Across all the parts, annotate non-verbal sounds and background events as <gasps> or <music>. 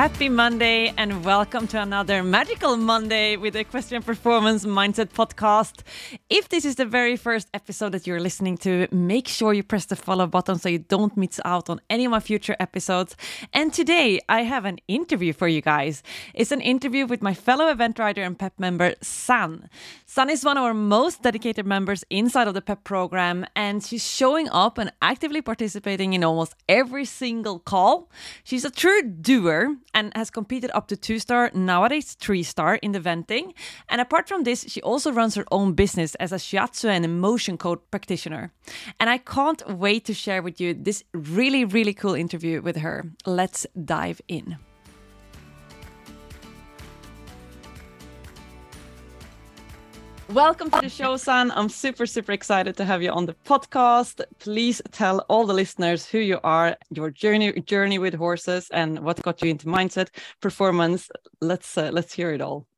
Happy Monday and welcome to another magical Monday with the Equestrian Performance Mindset Podcast. If this is the very first episode that you're listening to, make sure you press the follow button so you don't miss out on any of my future episodes. And today I have an interview for you guys. It's an interview with my fellow event rider and PEP member, San. San is one of our most dedicated members inside of the PEP program, and she's showing up and actively participating in almost every single call. She's a true doer and has competed up to two star, nowadays three star in the eventing. And apart from this, she also runs her own business as a shiatsu and emotion code practitioner. And I can't wait to share with you this really, really cool interview with her. Let's dive in. Welcome to the show, San. I'm super, super excited to have you on the podcast. Please tell all the listeners who you are, your journey journey with horses, and what got you into mindset performance. Let's uh, let's hear it all.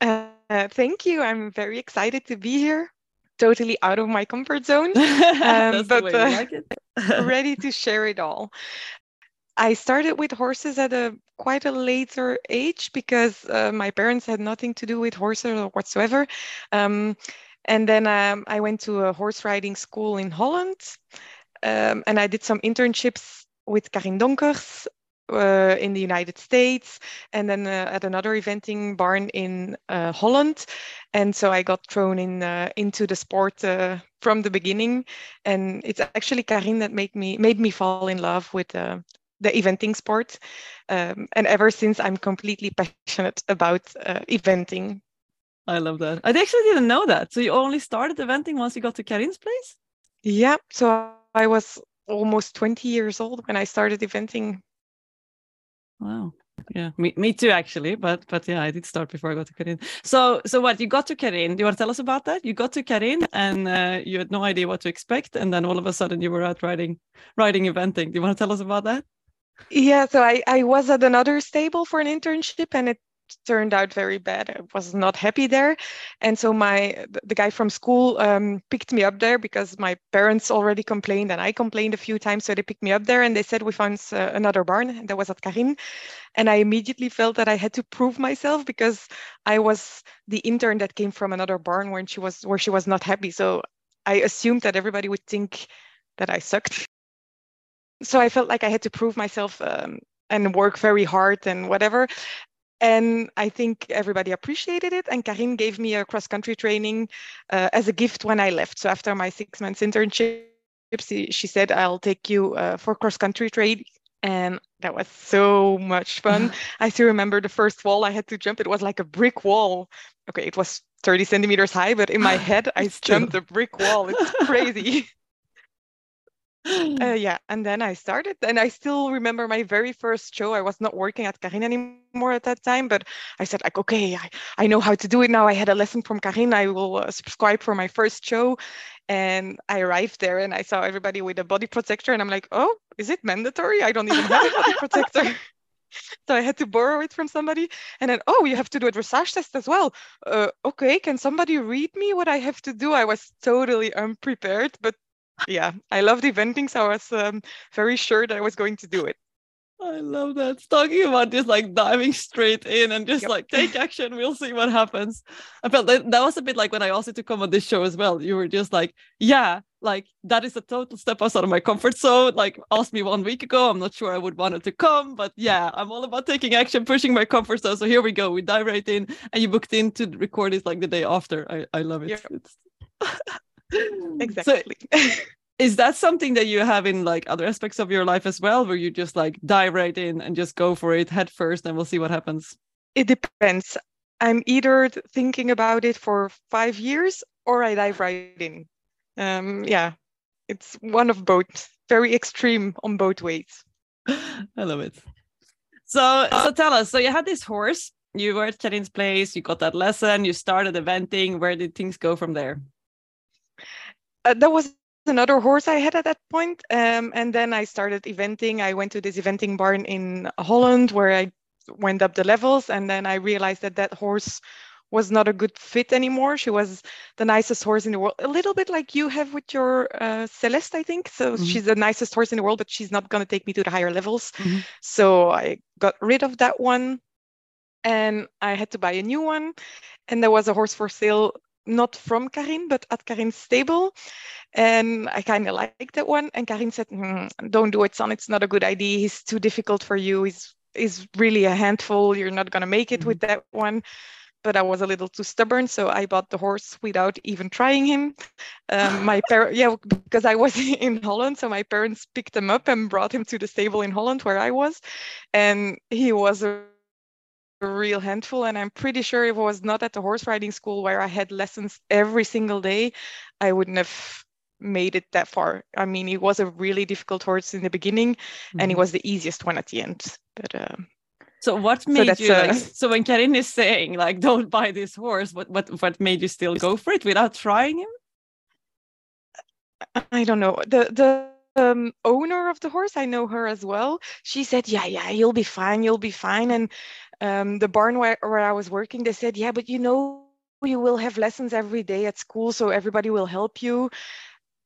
Uh, thank you. I'm very excited to be here. Totally out of my comfort zone, <laughs> um, but uh, like <laughs> ready to share it all. I started with horses at a quite a later age because uh, my parents had nothing to do with horses or whatsoever. Um, and then um, I went to a horse riding school in Holland, um, and I did some internships with Karin Donckers uh, in the United States, and then uh, at another eventing barn in uh, Holland. And so I got thrown in uh, into the sport uh, from the beginning. And it's actually Karin that made me made me fall in love with uh, the eventing sport. Um, and ever since, I'm completely passionate about uh, eventing. I love that. I actually didn't know that. So you only started eventing once you got to Karin's place? Yeah. So I was almost 20 years old when I started eventing. Wow. Yeah, me, me too actually, but but yeah, I did start before I got to Karin. So so what you got to Karin? Do you want to tell us about that? You got to Karin and uh, you had no idea what to expect, and then all of a sudden you were out riding riding eventing. Do you want to tell us about that? Yeah, so I, I was at another stable for an internship and it turned out very bad. I was not happy there. And so my the guy from school um, picked me up there because my parents already complained and I complained a few times. So they picked me up there and they said we found uh, another barn that was at Karin. And I immediately felt that I had to prove myself because I was the intern that came from another barn when she was where she was not happy. So I assumed that everybody would think that I sucked so I felt like I had to prove myself um, and work very hard and whatever. And I think everybody appreciated it. And Karin gave me a cross country training uh, as a gift when I left. So after my six months internship, she, she said, I'll take you uh, for cross country trade. And that was so much fun. <laughs> I still remember the first wall I had to jump. It was like a brick wall. Okay, it was 30 centimeters high, but in my <laughs> head, I jumped a brick wall. It's crazy. <laughs> uh, <gasps> yeah and then i started and i still remember my very first show i was not working at karin anymore at that time but i said like okay i, I know how to do it now i had a lesson from karin i will uh, subscribe for my first show and i arrived there and i saw everybody with a body protector and i'm like oh is it mandatory i don't even have a body protector <laughs> <laughs> so I had to borrow it from somebody. And then, oh, you have to do a dressage test as well. Uh, okay, can somebody read me what I have to do? I was totally unprepared, but yeah, I loved eventing, so I was um, very sure that I was going to do it. I love that. Talking about just like diving straight in and just yep. like take action, we'll see what happens. I felt that that was a bit like when I asked you to come on this show as well. You were just like, yeah, like that is a total step outside of my comfort zone. Like asked me one week ago, I'm not sure I would want it to come, but yeah, I'm all about taking action, pushing my comfort zone. So here we go. We dive right in, and you booked in to record it like the day after. I I love it. Yep. <laughs> exactly. So, is that something that you have in like other aspects of your life as well, where you just like dive right in and just go for it head first, and we'll see what happens? It depends. I'm either thinking about it for five years or I dive right in. Um, yeah, it's one of both. Very extreme on both ways. <laughs> I love it. so so tell us. So you had this horse. You were at Karin's place. You got that lesson. You started eventing. Where did things go from there? Uh, there was another horse I had at that point. Um, and then I started eventing. I went to this eventing barn in Holland where I went up the levels. And then I realized that that horse was not a good fit anymore. She was the nicest horse in the world, a little bit like you have with your uh, Celeste, I think. So mm-hmm. she's the nicest horse in the world, but she's not going to take me to the higher levels. Mm-hmm. So I got rid of that one and I had to buy a new one. And there was a horse for sale, not from Karin, but at Karin's stable. And I kind of liked that one. And Karin said, mm, Don't do it, San. It's not a good idea. He's too difficult for you. He's is really a handful. You're not going to make it mm-hmm. with that one but I was a little too stubborn, so I bought the horse without even trying him. Um, <laughs> my parents, yeah, because I was <laughs> in Holland, so my parents picked him up and brought him to the stable in Holland where I was, and he was a real handful. And I'm pretty sure if I was not at the horse riding school where I had lessons every single day, I wouldn't have made it that far. I mean, it was a really difficult horse in the beginning, mm-hmm. and he mm-hmm. was the easiest one at the end. But uh, so what made so you like? So when Karin is saying like, "Don't buy this horse," what what what made you still go for it without trying him? I don't know. The the um, owner of the horse, I know her as well. She said, "Yeah, yeah, you'll be fine. You'll be fine." And um, the barn where where I was working, they said, "Yeah, but you know." You will have lessons every day at school, so everybody will help you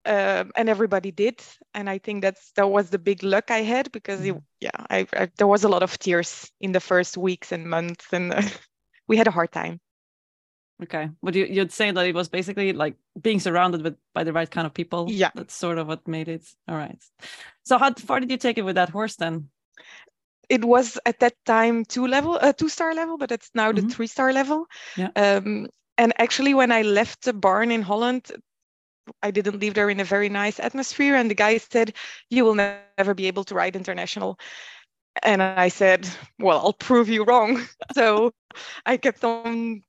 um, and everybody did and i think that's that was the big luck i had because it, mm-hmm. yeah I, I, there was a lot of tears in the first weeks and months and uh, <laughs> we had a hard time okay but you, you'd say that it was basically like being surrounded with by the right kind of people yeah that's sort of what made it all right so how far did you take it with that horse then it was at that time two level a uh, two star level but it's now mm-hmm. the three star level yeah um and actually when i left the barn in holland I didn't leave there in a very nice atmosphere. And the guy said, You will never be able to ride international. And I said, Well, I'll prove you wrong. <laughs> so I kept on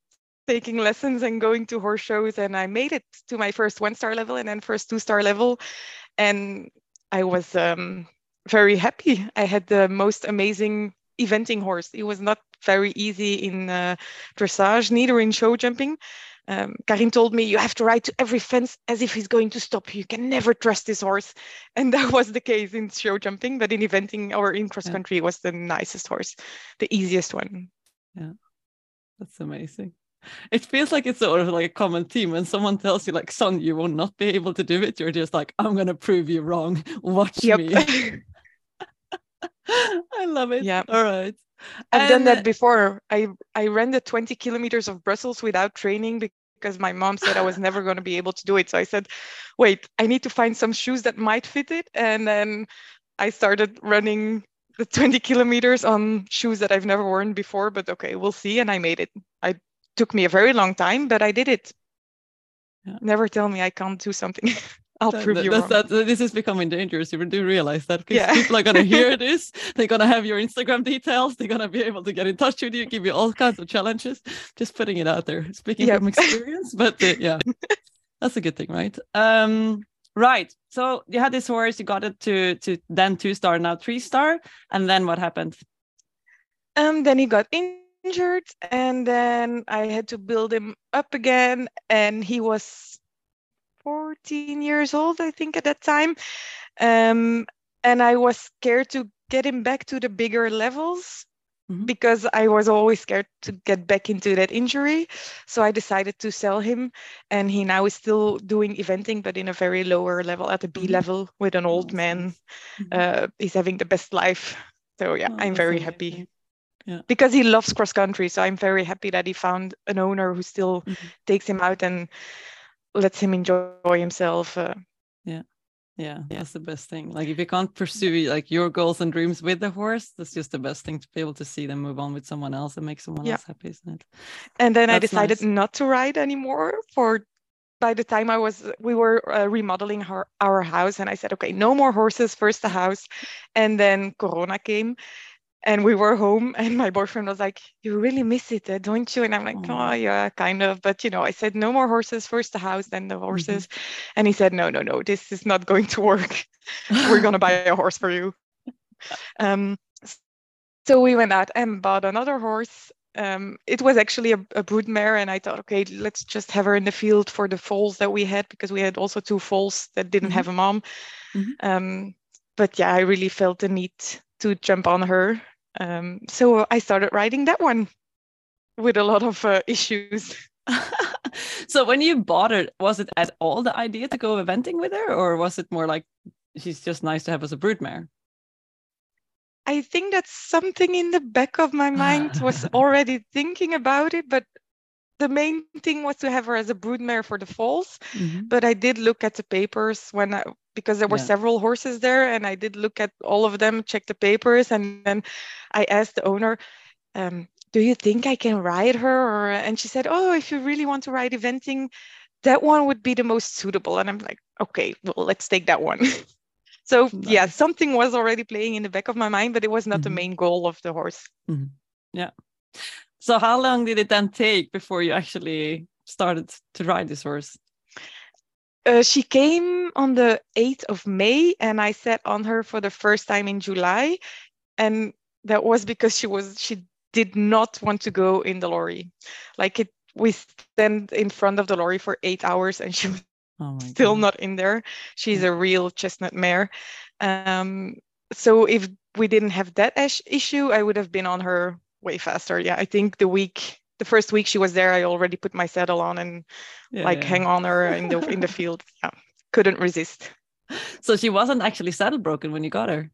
taking lessons and going to horse shows. And I made it to my first one star level and then first two star level. And I was um, very happy. I had the most amazing eventing horse. It was not very easy in uh, dressage, neither in show jumping um, Karin told me, you have to ride to every fence as if he's going to stop you. You can never trust this horse. <laughs> And that was the case in show jumping, but in eventing or in cross country, yeah. was the nicest horse, the easiest one. Yeah, that's amazing. <laughs> It feels like it's sort of like a common theme when someone tells you, like, San, you will not be able to do it. You're just like, I'm going to prove you wrong. <laughs> Watch yep. me. <laughs> I love it. Yeah. All right. I've and, done that before. I I ran the 20 kilometers of Brussels without training because my mom said I was never going to be able to do it. So I said, wait, I need to find some shoes that might fit it. And then I started running the 20 kilometers on shoes that I've never worn before. But okay, we'll see. And I made it. I took me a very long time, but I did it. Yeah. Never tell me I can't do something. <laughs> I'll prove that, you wrong. That, this is becoming dangerous. You do realize that because yeah. people are going to hear <laughs> this. They're going to have your Instagram details. They're going to be able to get in touch with you, give you all kinds of challenges. Just putting it out there, speaking from experience. But uh, yeah, <laughs> that's a good thing, right? Um, right. So you had this horse. You got it to to then two star, now three star, and then what happened? Um, then he got injured, and then I had to build him up again, and he was 14 years old, I think, at that time. Um, and I was scared to get him back to the bigger levels mm-hmm. because I was always scared to get back into that injury. So I decided to sell him. And he now is still doing eventing, but in a very lower level, at a B mm-hmm. level with an old man. Mm-hmm. Uh, he's having the best life. So yeah, oh, I'm very amazing. happy. Yeah. Because he loves cross country. So I'm very happy that he found an owner who still mm-hmm. takes him out and lets him enjoy himself. Uh, yeah. yeah, that's the best thing. Like if you can't pursue like your goals and dreams with the horse, that's just the best thing to be able to see them move on with someone else and make someone yeah. else happy, isn't it? And then that's I decided nice. not to ride anymore for by the time I was, we were uh, remodeling our, our house, and I said, okay, no more horses, first the house. And then Corona came, and we were home and my boyfriend was like you really miss it eh, don't you and i'm like oh. oh. yeah kind of but you know i said no more horses first the house then the horses mm-hmm. and he said no no no this is not going to work <laughs> we're going to buy a horse for you um so we went out and bought another horse. Um, it was actually a, a broodmare, and I thought, okay, let's just have her in the field for the foals that we had because we had also two foals that didn't mm-hmm. have a mom. Mm-hmm. Um, but yeah, I really felt the need to jump on her. Um, so I started writing that one with a lot of uh, issues. <laughs> so when you bought it, was it at all the idea to go eventing with her, or was it more like she's just nice to have as a broodmare? I think that something in the back of my mind <laughs> was already thinking about it, but the main thing was to have her as a broodmare for the falls. Mm-hmm. But I did look at the papers when I because there were yeah. several horses there, and I did look at all of them, check the papers, and then I asked the owner, um, "Do you think I can ride her?" Or, and she said, "Oh, if you really want to ride eventing, that one would be the most suitable." And I'm like, "Okay, well, let's take that one." <laughs> so nice. yeah, something was already playing in the back of my mind, but it was not mm-hmm. the main goal of the horse. Mm-hmm. Yeah. So how long did it then take before you actually started to ride this horse? Uh, she came on the 8th of May and I sat on her for the first time in July. And that was because she was she did not want to go in the lorry. Like it we stand in front of the lorry for eight hours and she <laughs> was oh still God. not in there. She's a real chestnut mare. Um, so if we didn't have that issue, I would have been on her way faster. Yeah, I think the week, the first week she was there, I already put my saddle on and yeah, like yeah. hang on her in the in the <laughs> field. Yeah, couldn't resist. So she wasn't actually saddle broken when you got her.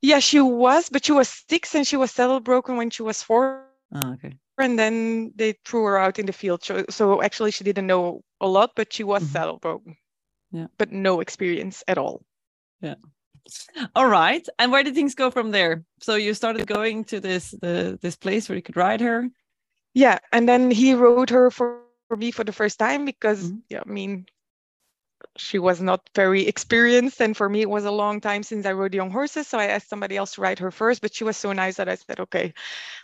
Yeah, she was, but she was six and she was saddle broken when she was four. Oh, okay. And then they threw her out in the field. So, so actually, she didn't know a lot, but she was mm-hmm. saddle broken. Yeah. But no experience at all. Yeah. All right. And where did things go from there? So you started going to this the this place where you could ride her. Yeah, and then he rode her for, for me for the first time because mm-hmm. yeah, I mean she was not very experienced and for me it was a long time since i rode young horses so i asked somebody else to ride her first but she was so nice that i said okay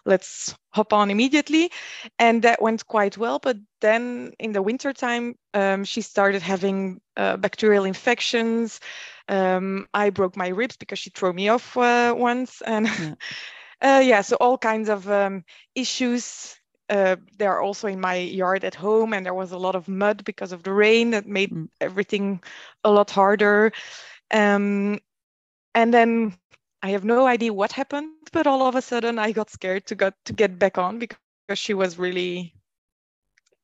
let's hop on immediately and that went quite well but then in the winter time um, she started having uh, bacterial infections um, i broke my ribs because she threw me off uh, once and yeah. <laughs> uh, yeah so all kinds of um, issues uh, they are also in my yard at home and there was a lot of mud because of the rain that made mm. everything a lot harder um, and then i have no idea what happened but all of a sudden i got scared to get to get back on because she was really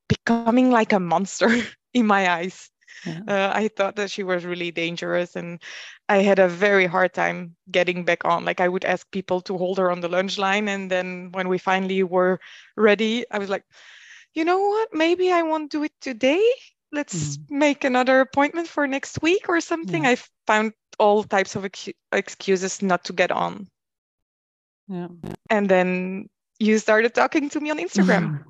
becoming like a monster <laughs> in my eyes yeah. uh, I thought that she was really dangerous, and I had a very hard time getting back on. Like I would ask people to hold her on the lunge line, and then when we finally were ready, I was like, you know what? Maybe I won't do it today. Let's mm-hmm. make another appointment for next week or something. Yeah. I found all types of ex- excuses not to get on. Yeah. And then you started talking to me on Instagram.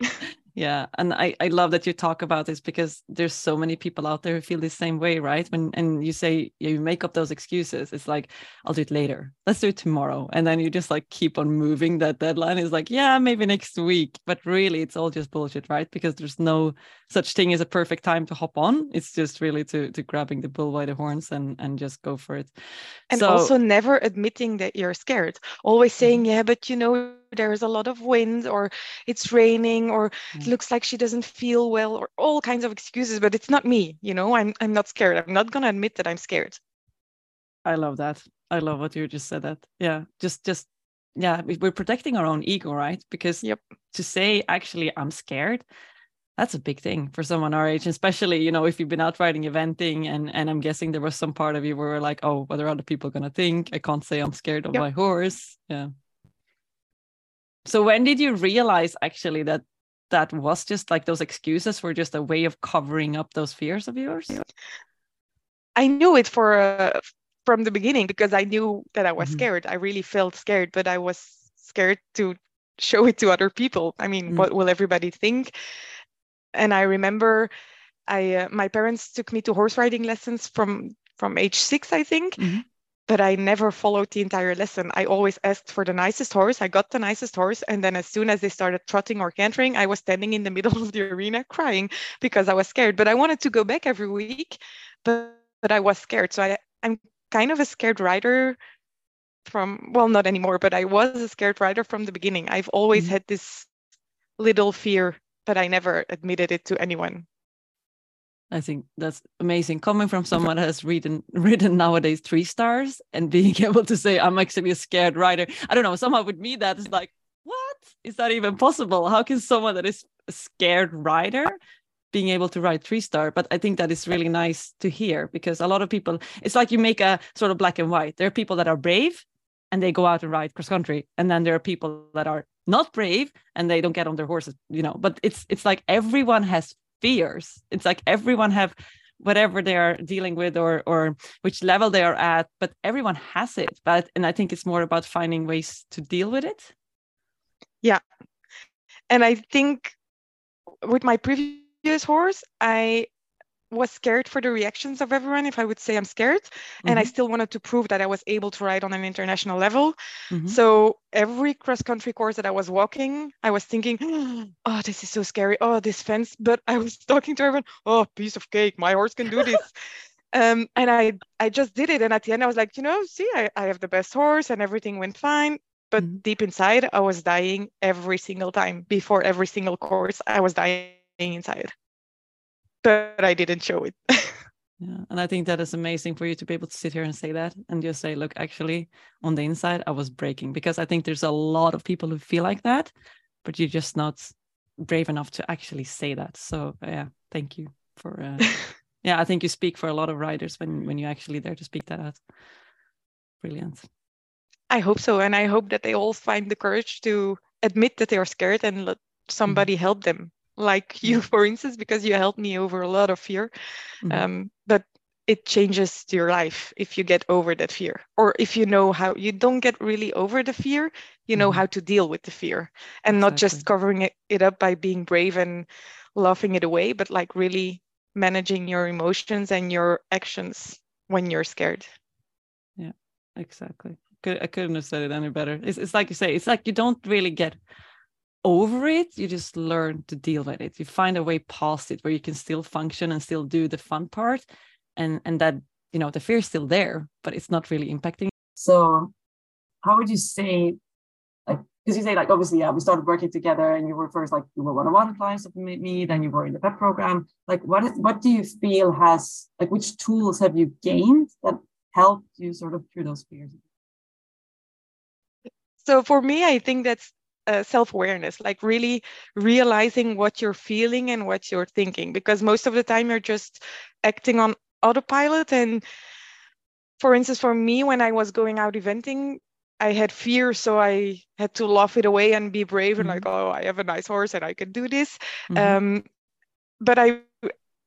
<laughs> yeah and I, I love that you talk about this because there's so many people out there who feel the same way right? When and you say you make up those excuses. It's like i'll do it later. Let's do it tomorrow. And then you just like keep on moving that deadline. Is like yeah maybe next week. But really it's all just bullshit right? Because there's no such thing as a perfect time to hop on. It's just really to to grabbing the bull by the horns and and just go for it. And so, also never admitting that you're scared. Always saying mm-hmm. yeah but you know there's a lot of wind or it's raining or mm. it looks like she doesn't feel well or all kinds of excuses but it's not me you know? I'm i'm not scared. I'm not going to admit that i'm scared. I love that. I love what you just said that. Yeah just just yeah we're protecting our own ego right? Because yep. to say actually i'm scared that's a big thing for someone our age, especially you know if you've been out riding eventing, and and I'm guessing there was some part of you where we're like, oh, what are other people gonna think? I can't say I'm scared of yep. my horse. Yeah. So when did you realize actually that that was just like those excuses were just a way of covering up those fears of yours? I knew it for uh, from the beginning because I knew that I was mm-hmm. scared. I really felt scared, but I was scared to show it to other people. I mean, mm-hmm. what will everybody think? And I remember I uh, my parents took me to horse riding lessons from from age 6 I think. Mm-hmm but I never followed the entire lesson. I always asked for the nicest horse. I got the nicest horse. And then as soon as they started trotting or cantering, I was standing in the middle <laughs> of the arena crying because I was scared. But I wanted to go back every week, but, but I was scared. So I, I'm kind of a scared rider from well not anymore but i was a scared rider from the beginning i've always mm-hmm. had this little fear but i never admitted it to anyone I think that's amazing. Coming from someone that has written written nowadays three stars and being <laughs> able to say I'm actually a scared rider. I don't know. Somehow with me that is like, what is that even possible? How can someone that is a scared rider being able to write three star? But I think that is really nice to hear because a lot of people, it's like you make a sort of black and white. There are people that are brave and they go out and ride cross country, and then there are people that are not brave and they don't get on their horses, you know. But it's it's like everyone has fears. It's like everyone have whatever they are dealing with or or which level they are at but everyone has it. But and i think it's more about finding ways to deal with it. Yeah. And i think with my previous horse i was scared for the reactions of everyone if I would say I'm scared. Mm-hmm. And I mm-hmm. still wanted to prove that I was able to ride on an international level. Mm-hmm. So every cross country course that I was walking, I was thinking, <gasps> oh, this is so scary. Oh, this fence. But I was <laughs> talking to everyone, oh, piece of cake. My horse can do this. <laughs> um, and I, I just did it. And at the end, I was like, you know, see, I, I have the best horse and everything went fine. But mm-hmm. deep inside, I was dying every single time. Before every single course, I was dying inside but I didn't show it. <laughs> yeah, and I think that is amazing for you to be able to sit here and say that and just say, look, actually, on the inside, I was breaking because I think there's a lot of people who feel like that, but you're just not brave enough to actually say that. So yeah, thank you for. Uh, <laughs> yeah, I think you speak for a lot of writers when when you actually there to speak that out. Brilliant. I hope so, and I hope that they all find the courage to admit that they are scared and let somebody mm-hmm. help them like you, for instance, because you helped me over a lot of fear. Mm-hmm. Um, but it changes your life if you get over that fear, or if you know how you don't get really over the fear, you know mm-hmm. how to deal with the fear and exactly. not just covering it, it up by being brave and laughing it away, but like really managing your emotions and your actions when you're scared. Yeah, exactly. I couldn't have said it any better. It's, it's like you say, it's like you don't really get over it you just learn to deal with it. You find a way past it where you can still function and still do the fun part and and that you know the fear is still there but it's not really impacting. So how would you say like because you say like obviously yeah we started working together and you were first like you were one of one clients of me then you were in the PEP program. Like what what do you feel has like which tools have you gained that helped you sort of through those fears? So for me i think that's uh, self-awareness like really realizing what you're feeling and what you're thinking because most of the time you're just acting on autopilot. And for instance for me when i was going out eventing i had fear so i had to laugh it away and be brave mm-hmm. and like oh i have a nice horse and i can do this. Mm-hmm. um, but i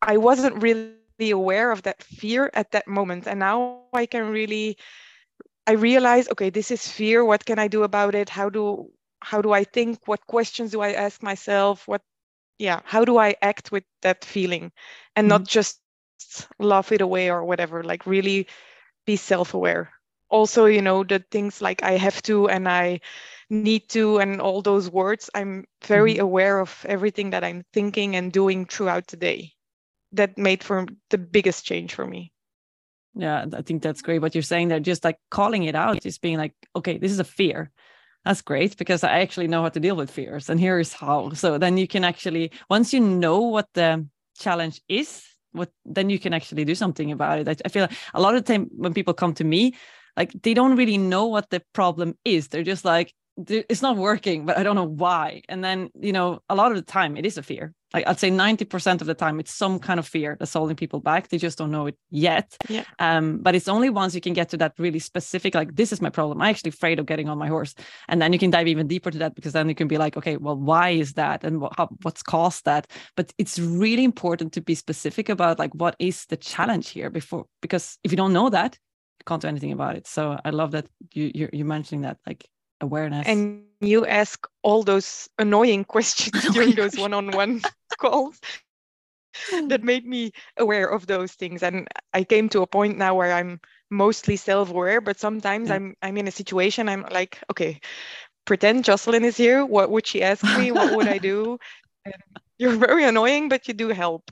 i wasn't really aware of that fear at that moment. And now i can really i realize okay this is fear. What can i do about it? How do how do i think what questions do i ask myself what yeah how do i act with that feeling? And mm-hmm. not just laugh it away or whatever like really be self-aware. Also you know the things like i have to and i need to and all those words i'm very mm-hmm. aware of everything that i'm thinking and doing throughout the day. That made for the biggest change for me. Yeah i think that's great what you're saying there just like calling it out just being like okay this is a fear that's great because I actually know how to deal with fears. And here is how. So then you can actually, once you know what the challenge is, what then you can actually do something about it. I, I feel like a lot of time when people come to me, like they don't really know what the problem is. They're just like, it's not working, but I don't know why. And then, you know, a lot of the time it is a fear. Like I'd say 90% of the time it's some kind of fear that's holding people back. They just don't know it yet. Yeah. Um, but it's only once you can get to that really specific, like, this is my problem. I'm actually afraid of getting on my horse. And then you can dive even deeper to that because then you can be like, okay, well, why is that? And what, how, what's caused that? But it's really important to be specific about like, what is the challenge here before, because if you don't know that, you can't do anything about it. So I love that you, you're, you're mentioning that, like, awareness. And you ask all those annoying <laughs> questions during those one-on-one <laughs> calls that <laughs> made me aware of those things. And I came to a point now where I'm mostly self-aware, but sometimes yeah. I'm I'm in a situation I'm like, okay, pretend Jocelyn is here. What would she ask me? what would I do? And you're very annoying, but you do help.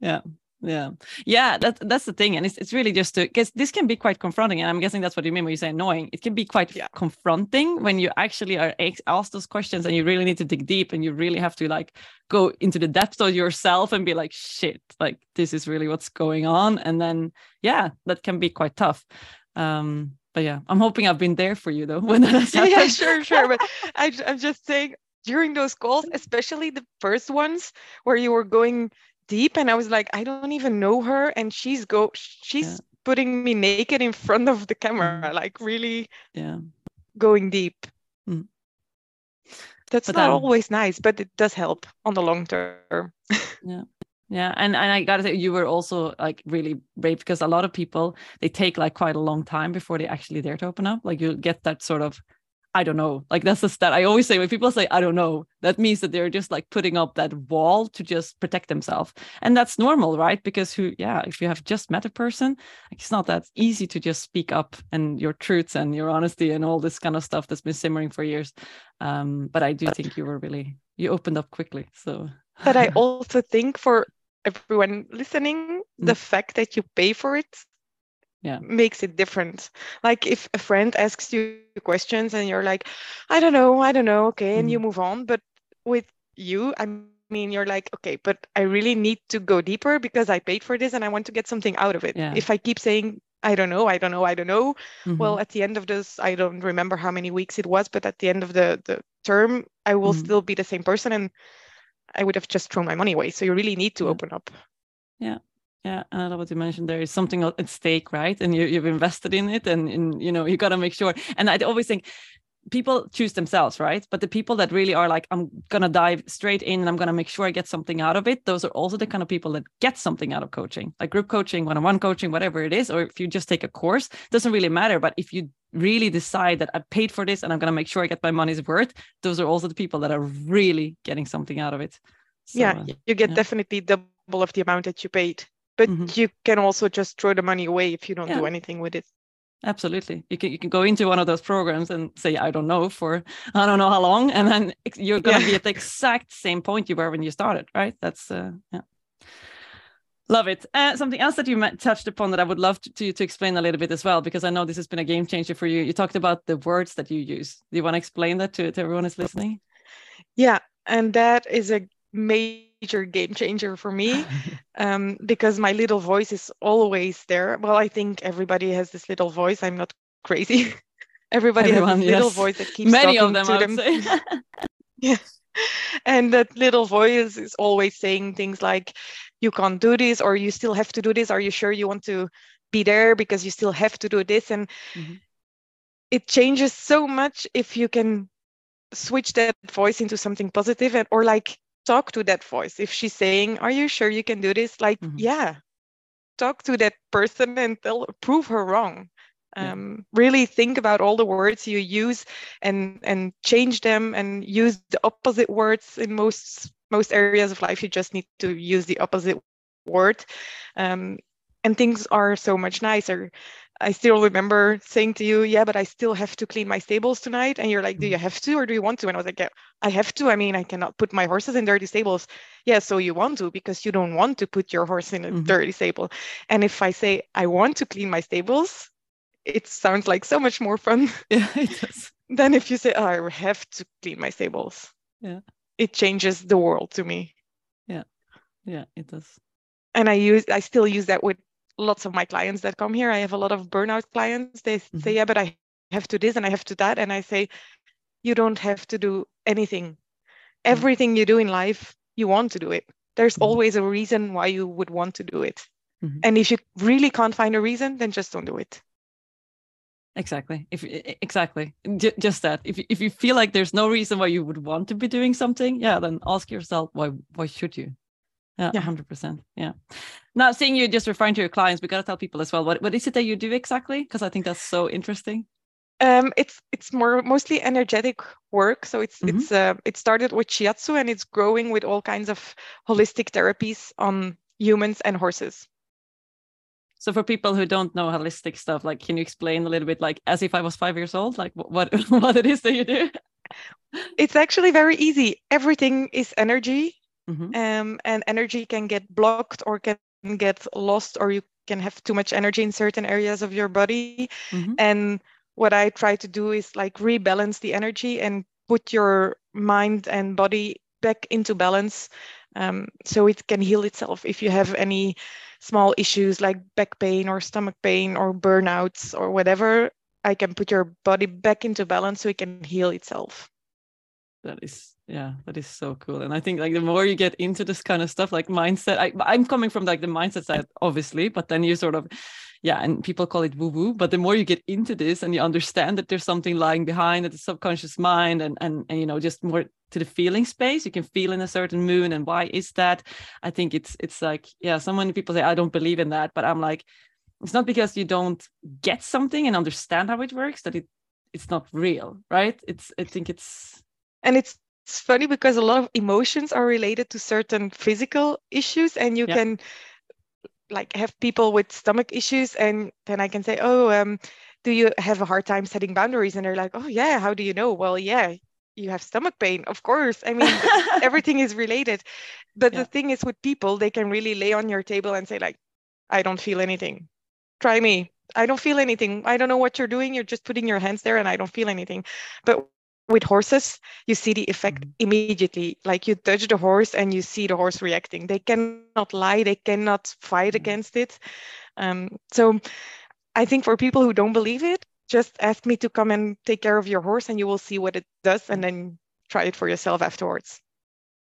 yeah yeah yeah that, that's the thing and it's, it's really just to because this can be quite confronting and i'm guessing that's what you mean when you say annoying it can be quite yeah. confronting when you actually are asked those questions and you really need to dig deep and you really have to like go into the depths of yourself and be like shit like this is really what's going on and then yeah that can be quite tough um but yeah i'm hoping i've been there for you though <laughs> when that has happened. yeah sure sure but <laughs> I, i'm just saying during those calls especially the first ones where you were going deep and i was like i don't even know her and she's go she's yeah. putting me naked in front of the camera mm. like really yeah going deep mm. that's but not always nice but it does help on the long term <laughs> yeah yeah and and i gotta say you were also like really brave because a lot of people they take like quite a long time before they actually dare to open up like you'll get that sort of I don't know. Like that's the stat I always say when people say I don't know, that means that they're just like putting up that wall to just protect themselves. And that's normal, right? Because who yeah, if you have just met a person, like it's not that easy to just speak up and your truths and your honesty and all this kind of stuff that's been simmering for years. Um, but I do think you were really you opened up quickly. So but I <laughs> also think for everyone listening, the mm. fact that you pay for it yeah makes it different like if a friend asks you questions and you're like i don't know i don't know okay and mm. you move on but with you i mean you're like okay but i really need to go deeper because i paid for this and i want to get something out of it yeah. if i keep saying i don't know i don't know i don't know mm-hmm. well at the end of this i don't remember how many weeks it was but at the end of the the term i will mm-hmm. still be the same person and i would have just thrown my money away so you really need to yeah. open up yeah yeah, I love what you mentioned. There is something at stake, right? And you, you've invested in it, and, and you know you got to make sure. And I always think people choose themselves, right? But the people that really are like, I'm gonna dive straight in and I'm gonna make sure I get something out of it. Those are also the kind of people that get something out of coaching, like group coaching, one-on-one coaching, whatever it is. Or if you just take a course, doesn't really matter. But if you really decide that I paid for this and I'm gonna make sure I get my money's worth, those are also the people that are really getting something out of it. So, yeah, you get yeah. definitely double of the amount that you paid but mm-hmm. you can also just throw the money away if you don't yeah. do anything with it absolutely you can you can go into one of those programs and say i don't know for i don't know how long and then you're going to yeah. be at the exact same point you were when you started right that's uh, yeah Love it. Uh, something else that you touched upon that I would love to, to, to explain a little bit as well, because I know this has been a game changer for you. You talked about the words that you use. Do you want to explain that to, to everyone who's listening? Yeah, and that is a major game changer for me <laughs> um, because my little voice is always there. Well, I think everybody has this little voice. I'm not crazy. <laughs> everybody Everyone, has this yes. little voice that keeps Many talking of them, to I them. <laughs> yeah. And that little voice is always saying things like, you can't do this, or you still have to do this. Are you sure you want to be there because you still have to do this? And mm-hmm. it changes so much if you can switch that voice into something positive and or like talk to that voice. If she's saying are you sure you can do this? Like mm-hmm. yeah talk to that person and tell prove her wrong. Um, yeah. really think about all the words you use and and change them and use the opposite words in most most areas of life. You just need to use the opposite word. Um, and things are so much nicer I still remember saying to you, yeah, but I still have to clean my stables tonight. And you're like, do you mm. have to or do you want to? And I was like, yeah, I have to. I mean, I cannot put my horses in dirty stables. Yeah, so you want to because you don't want to put your horse in a mm-hmm. dirty stable. And if I say I want to clean my stables, it sounds like so much more fun. <laughs> Yeah, it does. <laughs> than if you say, oh, I have to clean my stables. Yeah. It changes the world to me. Yeah. Yeah, it does. And I use I still use that with lots of my clients that come here. I have a lot of burnout clients. They mm-hmm. say, yeah, but I have to this and I have to that. And I say, you don't have to do anything. Mm-hmm. Everything you do in life, you want to do it. There's mm-hmm. always a reason why you would want to do it. Mm-hmm. And if you really can't find a reason, then just don't do it. Exactly. If exactly J- just that. If if you feel like there's no reason why you would want to be doing something, yeah, then ask yourself why why should you? Yeah, yeah, 100%. Yeah. Now, seeing you just referring to your clients, we got to tell people as well what, what is it that you do exactly? Because I think that's so interesting. Um, it's it's more mostly energetic work. So it's mm-hmm. it's uh, it started with shiatsu and it's growing with all kinds of holistic therapies on humans and horses. So for people who don't know holistic stuff, like can you explain a little bit, like as if I was five years old, like what <laughs> what it is that you do? It's actually very easy. Everything is energy, Mm-hmm. Um, and energy can get blocked or can get lost or you can have too much energy in certain areas of your body. Mm-hmm. And what I try to do is like rebalance the energy and put your mind and body back into balance um, so it can heal itself if you have any small issues like back pain or stomach pain or burnouts or whatever i can put your body back into balance so it can heal itself that is yeah that is so cool. And i think like the more you get into this kind of stuff like mindset I, i'm coming from like the mindset side obviously but then you sort of yeah and people call it woo woo but the more you get into this and you understand that there's something lying behind at the subconscious mind and and, and you know just more to the feeling space you can feel in a certain moon and why is that? I think it's it's like yeah so many people say i don't believe in that but i'm like it's not because you don't get something and understand how it works that it it's not real right? It's i think it's and it's it's funny because a lot of emotions are related to certain physical issues and you yeah. can like have people with stomach issues and then i can say oh um, do you have a hard time setting boundaries? And they're like oh yeah how do you know? Well yeah you have stomach pain of course. I mean <laughs> everything is related. But yeah. the thing is with people they can really lay on your table and say like i don't feel anything. Try me. I don't feel anything. I don't know what you're doing. You're just putting your hands there and i don't feel anything. But with horses you see the effect mm-hmm. immediately. Like you touch the horse and you see the horse reacting. They cannot lie. They cannot fight mm-hmm. against it. Um, so i think for people who don't believe it just ask me to come and take care of your horse and you will see what it does and then try it for yourself afterwards.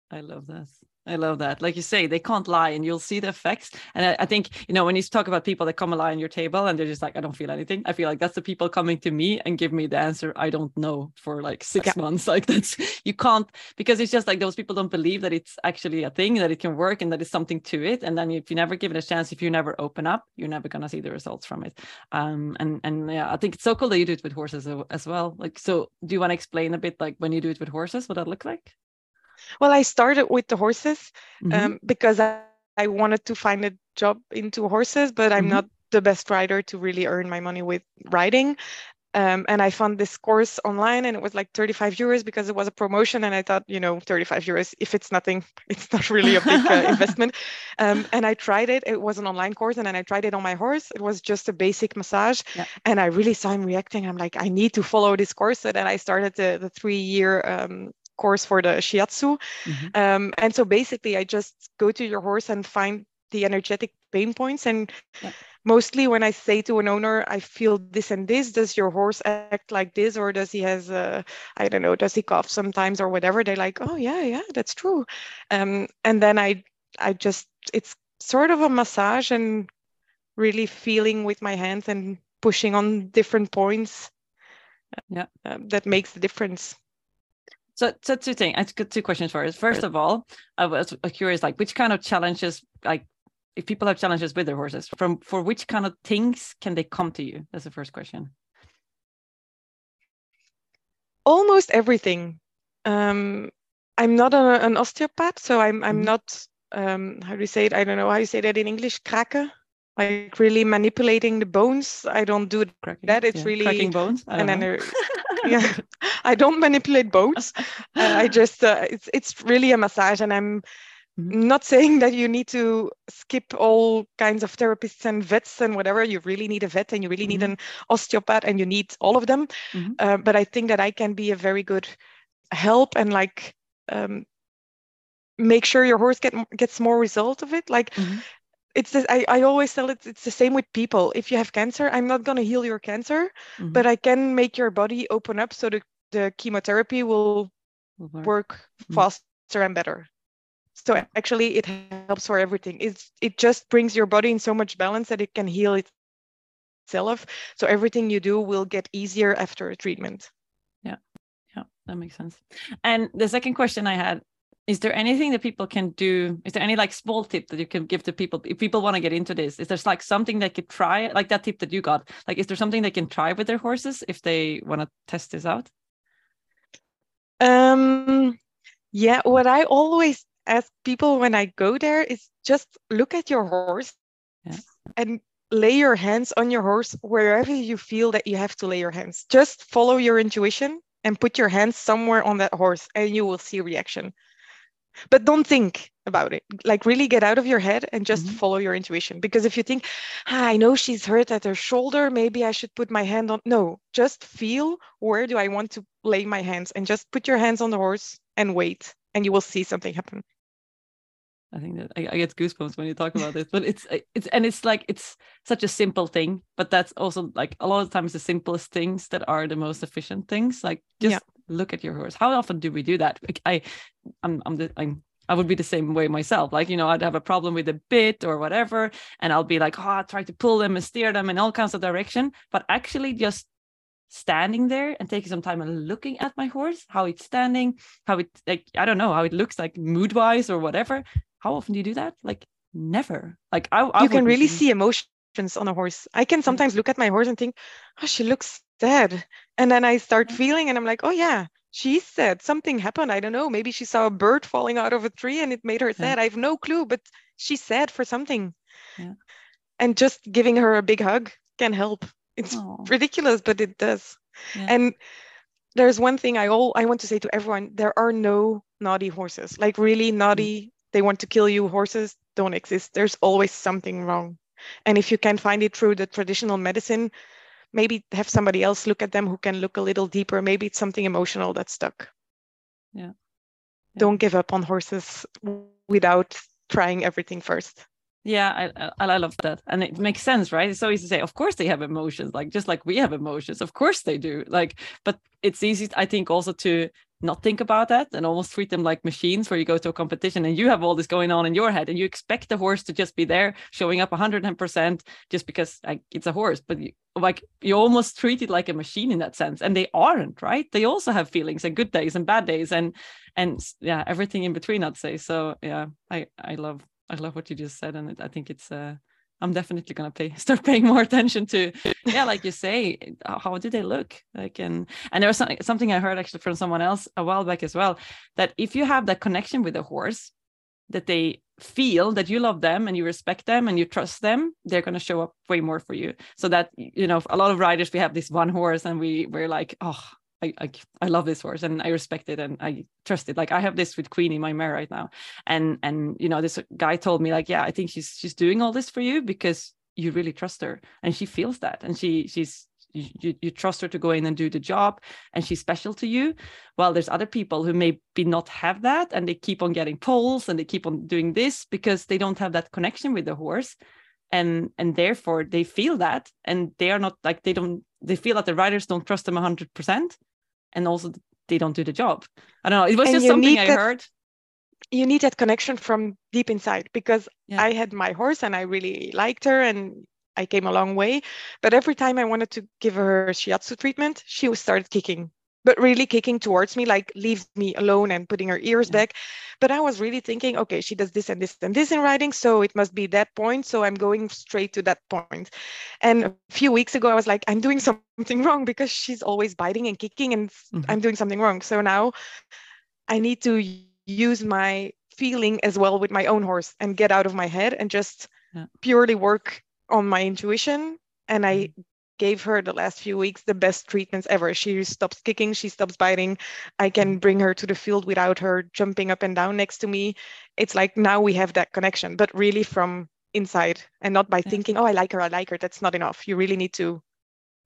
I love this I love that. Like you say, they can't lie and you'll see the effects. And I, I, think, you know, when you talk about people that come and lie on your table and they're just like, I don't feel anything, I feel like that's the people coming to me and give me the answer I don't know for like six yeah. months. <laughs> Like that's, you can't, because it's just like those people don't believe that it's actually a thing, that it can work and that it's something to it. And then if you never give it a chance, if you never open up, you're never going to see the results from it. Um, and, and yeah, I think it's so cool that you do it with horses as well. Like, so do you want to explain a bit like when you do it with horses, what that look like? Well, I started with the horses mm-hmm. um, because I, I, wanted to find a job into horses, but I'm mm-hmm. not the best rider to really earn my money with riding. Um, and I found this course online and it was like 35 euros because it was a promotion. And I thought, you know, 35 euros, if it's nothing, <laughs> it's not really a big uh, <laughs> investment. Um, and I tried it. It was an online course and then I tried it on my horse. It was just a basic massage. Yeah. And I really saw him reacting. I'm like, I need to follow this course. And then I started the, the three year um, course for the shiatsu. Mm-hmm. Um, and so basically, I just go to your horse and find the energetic pain points. And yeah. mostly when I say to an owner, I feel this and this, does your horse act like this? Or does he has, a, I don't know, does he cough sometimes or whatever? They're like, oh, yeah, yeah, that's true. Um, and then I, I just, it's sort of a massage and really feeling with my hands and pushing on different points yeah. Uh, that makes the difference. So, so two things. I got two questions for us. First of all, I was curious, like, which kind of challenges, like, if people have challenges with their horses, from for which kind of things can they come to you? That's the first question. Almost everything. Um, I'm not a, an osteopath, so I'm I'm mm-hmm. not. Um, how do you say it? I don't know how you say that in English. Kraken like really manipulating the bones. I don't do Cracking, that. It's yeah. really cracking bones. and then <laughs> yeah, I don't manipulate boats. Uh, I <laughs> just uh, it's it's really a massage, and I'm mm-hmm. not saying that you need to skip all kinds of therapists and vets and whatever. You really need a vet, and you really mm-hmm. need an osteopath, and you need all of them. Mm-hmm. Uh, but I think that I can be a very good help and like um, make sure your horse get gets more result of it. Like mm-hmm it's this, I, I always tell it it's the same with people. If you have cancer i'm not going to heal your cancer mm-hmm. but i can make your body open up so the, the chemotherapy will work, work mm-hmm. faster and better. So actually it helps for everything. It's it just brings your body in so much balance that it can heal itself. So everything you do will get easier after a treatment. Yeah. Yeah. That makes sense. And the second question i had is there anything that people can do? Is there any like small tip that you can give to people if people want to get into this? Is there like something they could try? Like that tip that you got. Like is there something they can try with their horses if they want to test this out? Um yeah what i always ask people when i go there is just look at your horse yeah. and lay your hands on your horse wherever you feel that you have to lay your hands. Just follow your intuition and put your hands somewhere on that horse and you will see reaction but don't think about it like really get out of your head and just Mhm. follow your intuition because if you think ah, i know she's hurt at her shoulder maybe i should put my hand on no just feel where do i want to lay my hands and just put your hands on the horse and wait and you will see something happen I think that I, I get goosebumps when you talk about this, but it's it's and it's like it's such a simple thing, but that's also like a lot of times the simplest things that are the most efficient things. Like just Yeah. Look at your horse. How often do we do that? I, I'm I'm the I'm I would be the same way myself. Like you know, I'd have a problem with a bit or whatever, and I'll be like, oh, I try to pull them and steer them in all kinds of direction, but actually just standing there and taking some time and looking at my horse, how it's standing, how it like I don't know how it looks like mood wise or whatever. How often do you do that? Like never. Like I, I you can really see emotions on a horse. I can sometimes look at my horse and think oh she looks sad. And then i start feeling and i'm like oh yeah she's sad. Something happened. I don't know. Maybe she saw a bird falling out of a tree and it made her sad. I have no clue but she's sad for something. Yeah. and just giving her a big hug can help. It's Aw, ridiculous but it does. Yeah. and there's one thing i all i want to say to everyone there are no naughty horses. Like really Mm. naughty they want to kill you. Horses don't exist. There's always something wrong and if you can find it through the traditional medicine maybe have somebody else look at them who can look a little deeper. Maybe it's something emotional that's stuck. Yeah. don't give up on horses without trying everything first Yeah, I, I I love that, and it makes sense, right? It's so easy to say. Of course, they have emotions, like just like we have emotions. Of course, they do. Like, but it's easy, I think, also to not think about that and almost treat them like machines. Where you go to a competition and you have all this going on in your head, and you expect the horse to just be there, showing up 110 percent, just because like, it's a horse. But you, like you almost treat it like a machine in that sense, and they aren't, right? They also have feelings and good days and bad days, and and yeah, everything in between. I'd say so. Yeah, I I love I love what you just said, and I think it's. Uh, I'm definitely gonna pay <laughs> start paying more attention to, yeah, like you say, how, how do they look? Like, and and there was something something I heard actually from someone else a while back as well that if you have that connection with a horse, that they feel that you love them and you respect them and you trust them, they're gonna show up way more for you. So that you know, a lot of riders we have this one horse and we we're like, oh, I, I, love this horse and I respect it and I trust it. Like I have this with Queenie, my mare right now. And and you know, this guy told me like, yeah, I think she's she's doing all this for you because you really trust her. And she feels that. And she she's you, you trust her to go in and do the job and she's special to you. While there's other people who maybe not have that and they keep on getting polls and they keep on doing this because they don't have that connection with the horse. And and therefore they feel that and they are not like they don't they feel that the riders don't trust them 100% and also they don't do the job i don't know it was And just something i that- heard you need that connection from deep inside because Yeah. I had my horse and I really liked her and I came a long way. But every time I wanted to give her shiatsu treatment, she would start kicking, but really kicking towards me, like leave me alone and putting her ears Yeah. back. But I was really thinking, okay, she does this and this and this in riding, so it must be that point. So I'm going straight to that point. And a few weeks ago, I was like, I'm doing <laughs> something wrong because she's always biting and kicking, and Mhm. I'm doing something wrong. So now I need to use my feeling as well with my own horse and get out of my head and just Yeah. purely work on my intuition. And I Mm-hmm. Gave her the last few weeks the best treatments ever. She stops kicking, she stops biting. I can mm. bring her to the field without her jumping up and down next to me. It's like now we have that connection, but really from inside and not by Yeah. thinking, oh, I like her, I like her. That's not enough. You really need to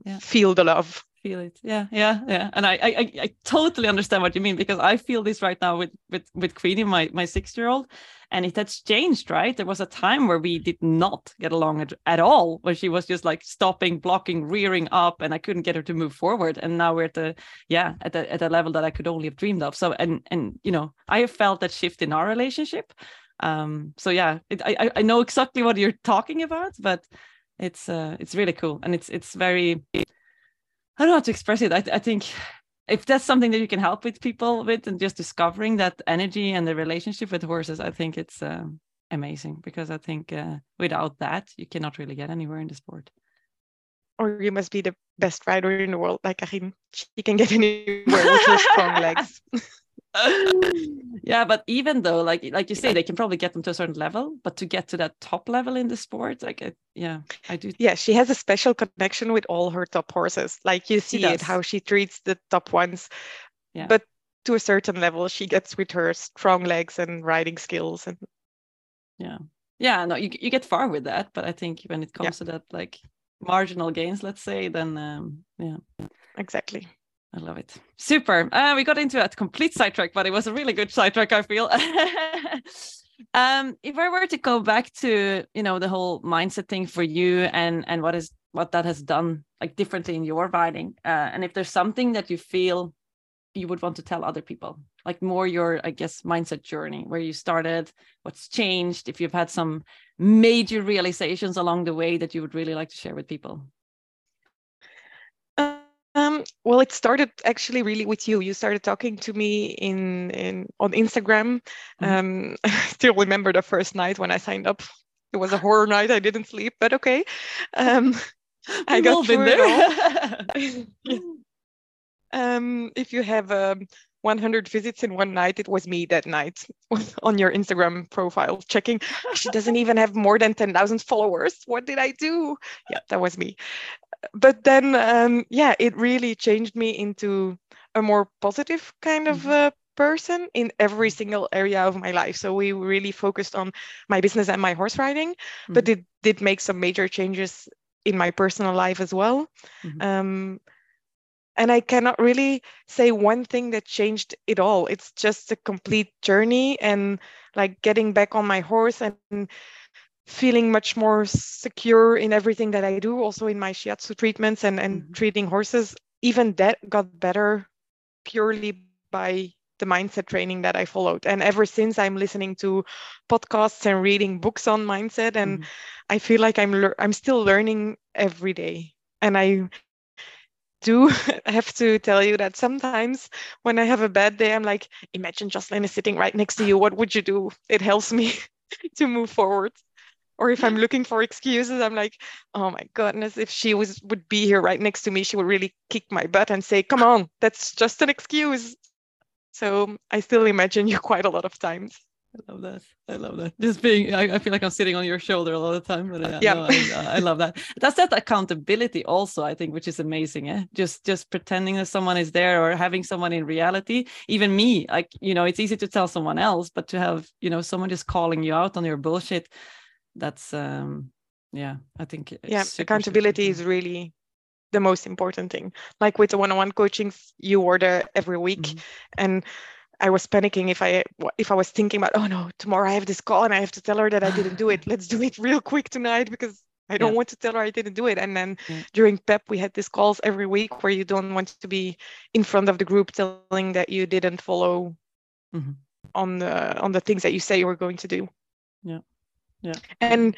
Yeah. feel the love. Feel it yeah yeah yeah. And I, I I- totally understand what you mean because i feel this right now with with with queenie my my six year old and it has changed right? There was a time where we did not get along at, at all where she was just like stopping blocking rearing up and i couldn't get her to move forward. And now we're at the yeah at the at a level that i could only have dreamed of. So and and you know i have felt that shift in our relationship. Um so yeah it, I I- i know exactly what you're talking about but it's uh it's really cool. And it's it's very I don't know how to express it. I, I think if that's something that you can help with people with and just discovering that energy and the relationship with horses, I think it's um, amazing because I think uh, without that, you cannot really get anywhere in the sport. Or you must be the best rider in the world, like Karin. She can get <laughs> anywhere with her strong <laughs> legs. <laughs> <laughs> yeah, but even though, like like you say, they can probably get them to a certain level, but to get to that top level in the sport, like it, yeah, I do. Yeah, she has a special connection with all her top horses. Like you see it, how she treats the top ones. Yeah. But to a certain level she gets with her strong legs and riding skills and yeah yeah no you, you get far with that but i think when it comes yeah. to that like marginal gains let's say then um, yeah exactly I love it. Super. Uh, we got into a complete sidetrack, but it was a really good sidetrack, I feel. <laughs> um, if I were to go back to, you know, the whole mindset thing for you and and what is what that has done like differently in your writing, uh, and if there's something that you feel you would want to tell other people, like more your, I guess, mindset journey, where you started, what's changed, if you've had some major realizations along the way that you would really like to share with people. Um, well, it started actually really with you. You started talking to me in, in on Instagram. Mm-hmm. Um, I <laughs> still remember the first night when I signed up. It was a horror night. I didn't sleep, but okay. Um, <laughs> I got through it all. <laughs> um, if you have um, 100 visits in one night, it was me that night on your Instagram profile checking. She doesn't even have more than 10,000 followers. What did I do? Yeah, that was me but then um, yeah it really changed me into a more positive kind of mm-hmm. uh, person in every single area of my life so we really focused on my business and my horse riding mm-hmm. but it did make some major changes in my personal life as well mm-hmm. um, and i cannot really say one thing that changed it all it's just a complete journey and like getting back on my horse and feeling much more secure in everything that I do, also in my shiatsu treatments and, and mm-hmm. treating horses. Even that got better purely by the mindset training that I followed. And ever since I'm listening to podcasts and reading books on mindset, and mm-hmm. I feel like I'm le- I'm still learning every day. And I do <laughs> have to tell you that sometimes when I have a bad day, I'm like, imagine Jocelyn is sitting right next to you. What would you do? It helps me <laughs> to move forward or if i'm <laughs> looking for excuses i'm like oh my goodness if she was would be here right next to me she would really kick my butt and say come on that's just an excuse so i still imagine you <laughs> quite a lot of times I love that. I love that. Just being, I, I, feel like I'm sitting on your shoulder a lot of the time. But uh, yeah, no, I, I, love that. That's that accountability also. I think, which is amazing. Eh? Just just pretending that someone is there or having someone in reality. Even me, like you know, it's easy to tell someone else, but to have you know someone just calling you out on your bullshit that's um yeah i think yeah accountability is really the most important thing like with the one-on-one coaching you order every week mm-hmm. and i was panicking if i if i was thinking about oh no tomorrow i have this call and i have to tell her that i didn't do it let's do it real quick tonight because i don't yeah. want to tell her i didn't do it and then yeah. during pep we had these calls every week where you don't want to be in front of the group telling that you didn't follow mm-hmm. on the on the things that you say you were going to do yeah yeah. And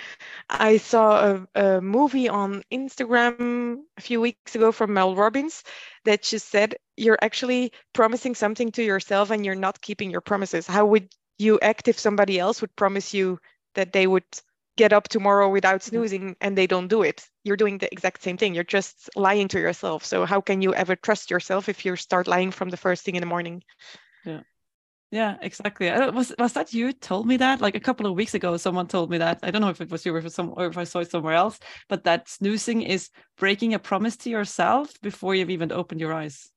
I saw a, a, movie on Instagram a few weeks ago from Mel Robbins that she said, You're actually promising something to yourself and you're not keeping your promises. How would you act if somebody else would promise you that they would get up tomorrow without mm-hmm. snoozing and they don't do it? You're doing the exact same thing. You're just lying to yourself. So, how can you ever trust yourself if you start lying from the first thing in the morning? Yeah. Yeah, exactly. Was was that you told me that like a couple of weeks ago? Someone told me that. I don't know if it was you or if, some, or if I saw it somewhere else. But that snoozing is breaking a promise to yourself before you've even opened your eyes.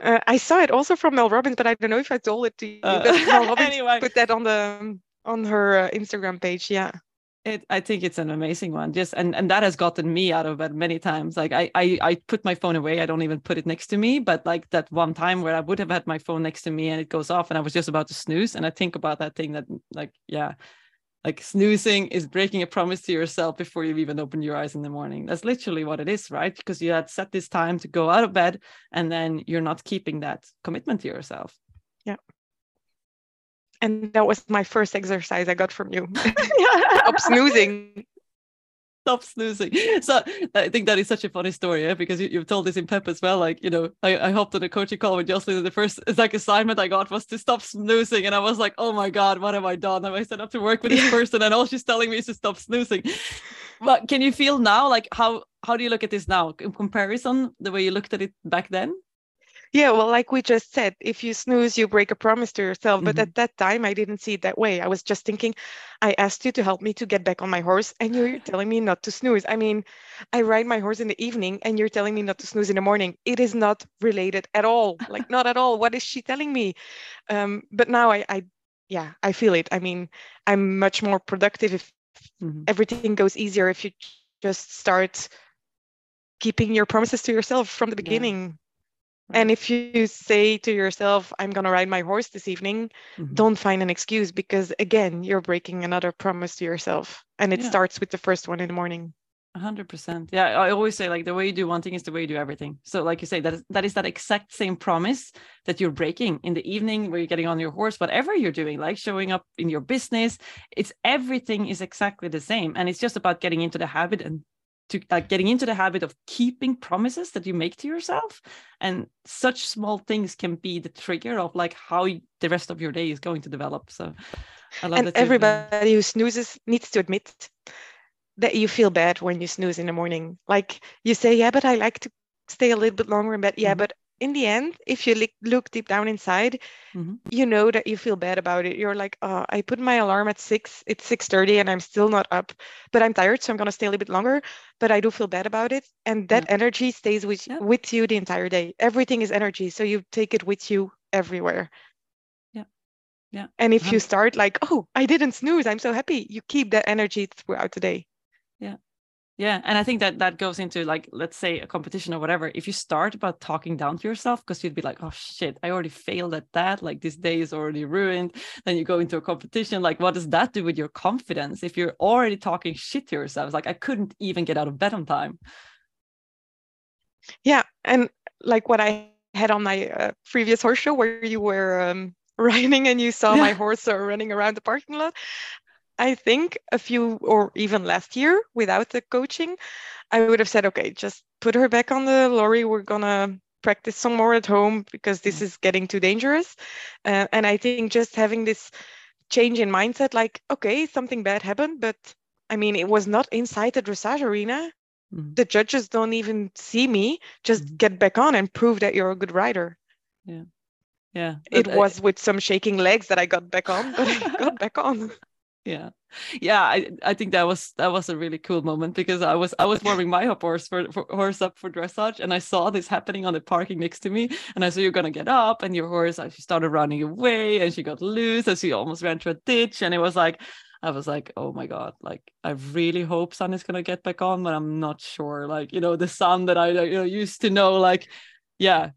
Uh, I saw it also from Mel Robbins, but I don't know if I told it to you. Uh, Mel <laughs> Robbins anyway. put that on the on her uh, Instagram page. Yeah it i think it's an amazing one. Just and and that has gotten me out of bed many times. Like I, I i put my phone away. I don't even put it next to me but like that one time where i would have had my phone next to me and it goes off and i was just about to snooze. And i think about that thing that like yeah like snoozing is breaking a promise to yourself before you've even opened your eyes in the morning. That's literally what it is right? Because you had set this time to go out of bed and then you're not keeping that commitment to yourself. Yeah and that was my first exercise I got from you. <laughs> Stop snoozing. Stop snoozing. So I think that is such a funny story, yeah? because you, have told this in Pep as well. Like, you know, I, I hopped on a coaching call with Jocelyn. The first like assignment I got was to stop snoozing. And I was like, oh my God, what have I done? Have I set up to work with this person? And all she's telling me is to stop snoozing. But can you feel now, like how how do you look at this now in comparison the way you looked at it back then? Yeah, well, like we just said, if you snooze, you break a promise to yourself. But Mhm. at that time, I didn't see it that way. I was just thinking, I asked you to help me to get back on my horse, and you're telling me not to snooze. I mean, I ride my horse in the evening, and you're telling me not to snooze in the morning. It is not related at all. <laughs> Like, not at all. What is she telling me? Um, but now I, I, yeah, I feel it. I mean, I'm much more productive if Mhm. everything goes easier if you just start keeping your promises to yourself from the Yeah. Right. And if you say to yourself, I'm going to ride my horse this evening, Mhm. don't find an excuse because, again, you're breaking another promise to yourself. And it Yeah. starts with the first one in the morning. A hundred percent. Yeah, I always say like the way you do one thing is the way you do everything. So, like you say, that is, that is that exact same promise that you're breaking in the evening where you're getting on your horse, whatever you're doing, like showing up in your business. It's everything is exactly the same, and it's just about getting into the habit and to like getting into the habit of keeping promises that you make to yourself. And such small things can be the trigger of like how y- the rest of your day is going to develop. So, I love And that. uh, everybody who snoozes needs to admit that you feel bad when you snooze in the morning. Like you say, yeah, but I like to stay a little bit longer in bed. Yeah, Mhm. but in the end, if you look deep down inside, Mhm. you know that you feel bad about it. You're like, oh, I put my alarm at six. It's six thirty, and I'm still not up. But I'm tired, so I'm gonna stay a little bit longer. But I do feel bad about it, and that energy stays with Yeah. with you the entire day. Everything is energy, so you take it with you everywhere. Yeah. Yeah. And if you Um, start like, oh, I didn't snooze, I'm so happy. You keep that energy throughout the day. Yeah, and I think that that goes into like let's say a competition or whatever. If you start about talking down to yourself because you'd be like, "Oh shit, I already failed at that. Like this day is already ruined." Then you go into a competition. Like, what does that do with your confidence if you're already talking shit to yourself? It's like I couldn't even get out of bed on time. Yeah, and like what I had on my uh, previous horse show where you were um, <laughs> riding and you saw my horse uh, running around the parking lot. I think a few or even last year without the coaching, I would have said, okay, just put her back on the lorry. We're gonna practice some more at home because this is getting too dangerous. Uh, and I think just having this change in mindset, like, okay, something bad happened, but I mean, it was not inside the dressage arena. Mhm. The judges don't even see me. Just Mhm. get back on and prove that you're a good rider. Yeah, Yeah. It uh, was with some shaking legs that I got back on, but I got back on. <laughs> yeah. Yeah I, I think that was that was a really cool moment because i was i was warming my horse for, for horse up for dressage and i saw this happening on the parking next to me and i saw you're gonna get up and your horse uh, she started running away and she got loose and she almost ran through a ditch and it was like i was like oh my god like i really hope San is gonna get back on but i'm not sure like you know the San that i you know used to know like yeah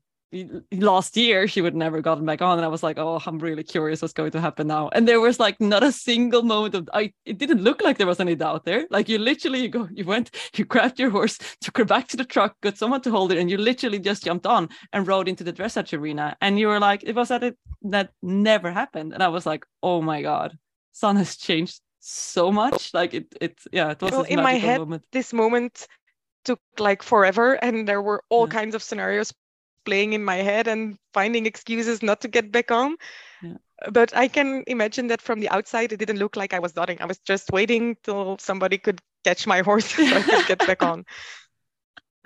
last year she would never gotten back on and i was like oh i'm really curious what's going to happen now. And there was like not a single moment of i it didn't look like there was any doubt there. Like you literally you go you went <laughs> you grabbed your horse took her back to the truck got someone to hold it and you literally just jumped on and rode into the dressage arena. And you were like it was that it that never happened. And i was like oh my god San has changed so much. Like it it's yeah it was Well, in my head, moment. this moment took like forever, and there were all Yeah. kinds of scenarios playing in my head and finding excuses not to get back on. Yeah. But I can imagine that from the outside, it didn't look like I was dotting. I was just waiting till somebody could catch my <laughs> horse so I could get back on.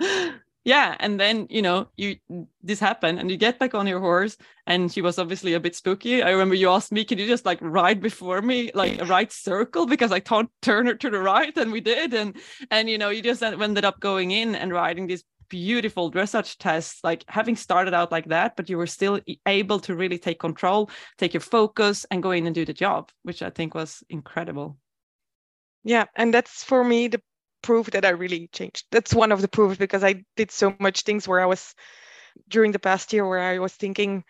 <laughs> yeah and then you know you this happened and you get back on your horse and she was obviously a bit spooky i remember you asked me can you just like ride before me like a right circle because i can't turn her to the right and we did and and you know you just ended up going in and riding these beautiful dressage tests like having started out like that but you were still able to really take control take your focus and go in and do the job which i think was incredible Yeah, and that's for me the proof that I really changed. That's one of the proofs because I did so much things where I was during the past year where I was thinking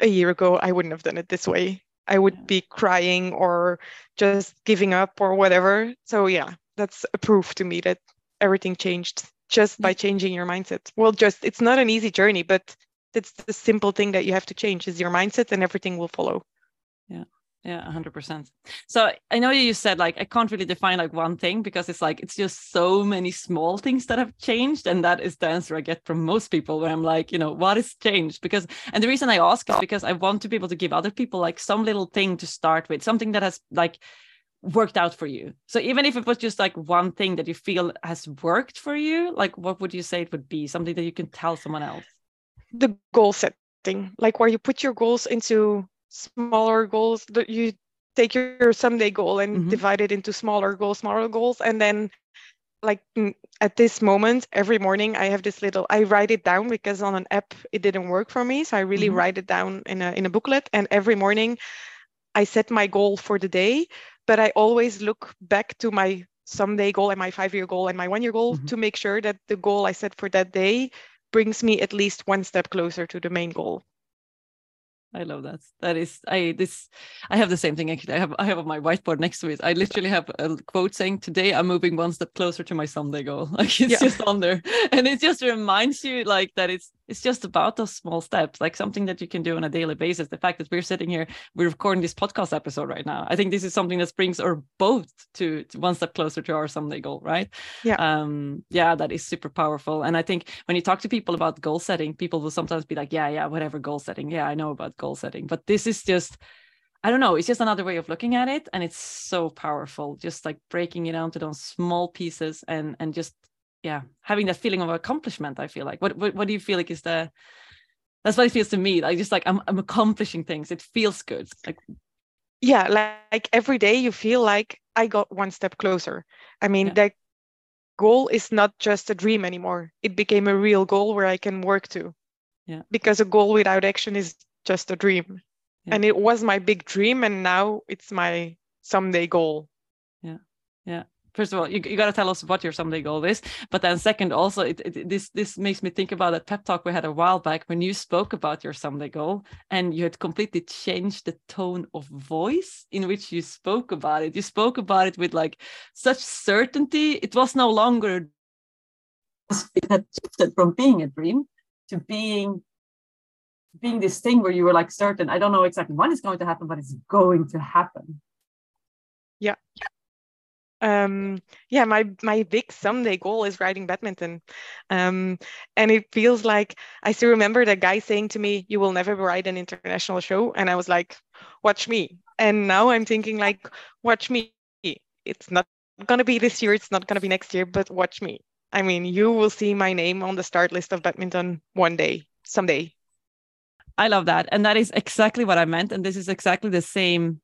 a year ago I wouldn't have done it this way. I would Yeah. be crying or just giving up or whatever. So yeah, that's a proof to me that everything changed just by changing your mindset. Well, just it's not an easy journey, but that's the simple thing that you have to change is your mindset and everything will follow. Yeah, Yeah, hundred percent. So I know you said like I can't really define like one thing because it's like it's just so many small things that have changed, and that is the answer I get from most people. Where I'm like, you know, what has changed? Because and the reason I ask is because I want to be able to give other people like some little thing to start with, something that has like worked out for you. So even if it was just like one thing that you feel has worked for you, like what would you say it would be? Something that you can tell someone else. the goal setting, like where you put your goals into smaller goals. That you take your someday goal and mm-hmm. divide it into smaller goals, smaller goals, and then like at this moment every morning i have this little i write it down because on an app it didn't work for me so i really mm-hmm. write it down in a in a booklet and every morning i set my goal for the day but i always look back to my someday goal and my five year goal and my one year goal mm-hmm. to make sure that the goal i set for that day brings me at least one step closer to the main goal I love that. That is, I this, I have the same thing actually. I have, I have on my whiteboard next to it. I literally have a quote saying, "Today I'm moving one step closer to my someday goal." <laughs> Like it's yeah. just on there, and it just reminds you like that it's it's just about those small steps, like something that you can do on a daily basis. The fact that we're sitting here, we're recording this podcast episode right now. I think this is something that brings our both to, to one step closer to our someday goal, right? Yeah. Um, yeah, that is super powerful. And I think when you talk to people about goal setting, people will sometimes be like, yeah, yeah, whatever goal setting. Yeah, I know about goal setting. But this is just, I don't know, it's just another way of looking at it. And it's so powerful, just like breaking it down to those small pieces and and just yeah having that feeling of accomplishment i feel like what, what what do you feel like is the that's what it feels to me like just like i'm, I'm accomplishing things it feels good like yeah like, like every day you feel like i got one step closer i mean yeah. that goal is not just a dream anymore it became a real goal where i can work to yeah because a goal without action is just a dream yeah. and it was my big dream and now it's my someday goal yeah yeah first of all, you, you got to tell us what your someday goal is. But then second, also, it, it, this this makes me think about that pep talk we had a while back when you spoke about your someday goal, and you had completely changed the tone of voice in which you spoke about it. You spoke about it with like such certainty. It was no longer it had shifted from being a dream to being being this thing where you were like certain. I don't know exactly when it's going to happen, but it's going to happen. Yeah. Um yeah my my big someday goal is riding badminton. Um and it feels like i still remember that guy saying to me you will never ride an international show. And i was like watch me. And now i'm thinking like watch me. It's not going to be this year it's not going to be next year but watch me. I mean you will see my name on the start list of badminton one day someday i love that. And that is exactly what i meant. And this is exactly the same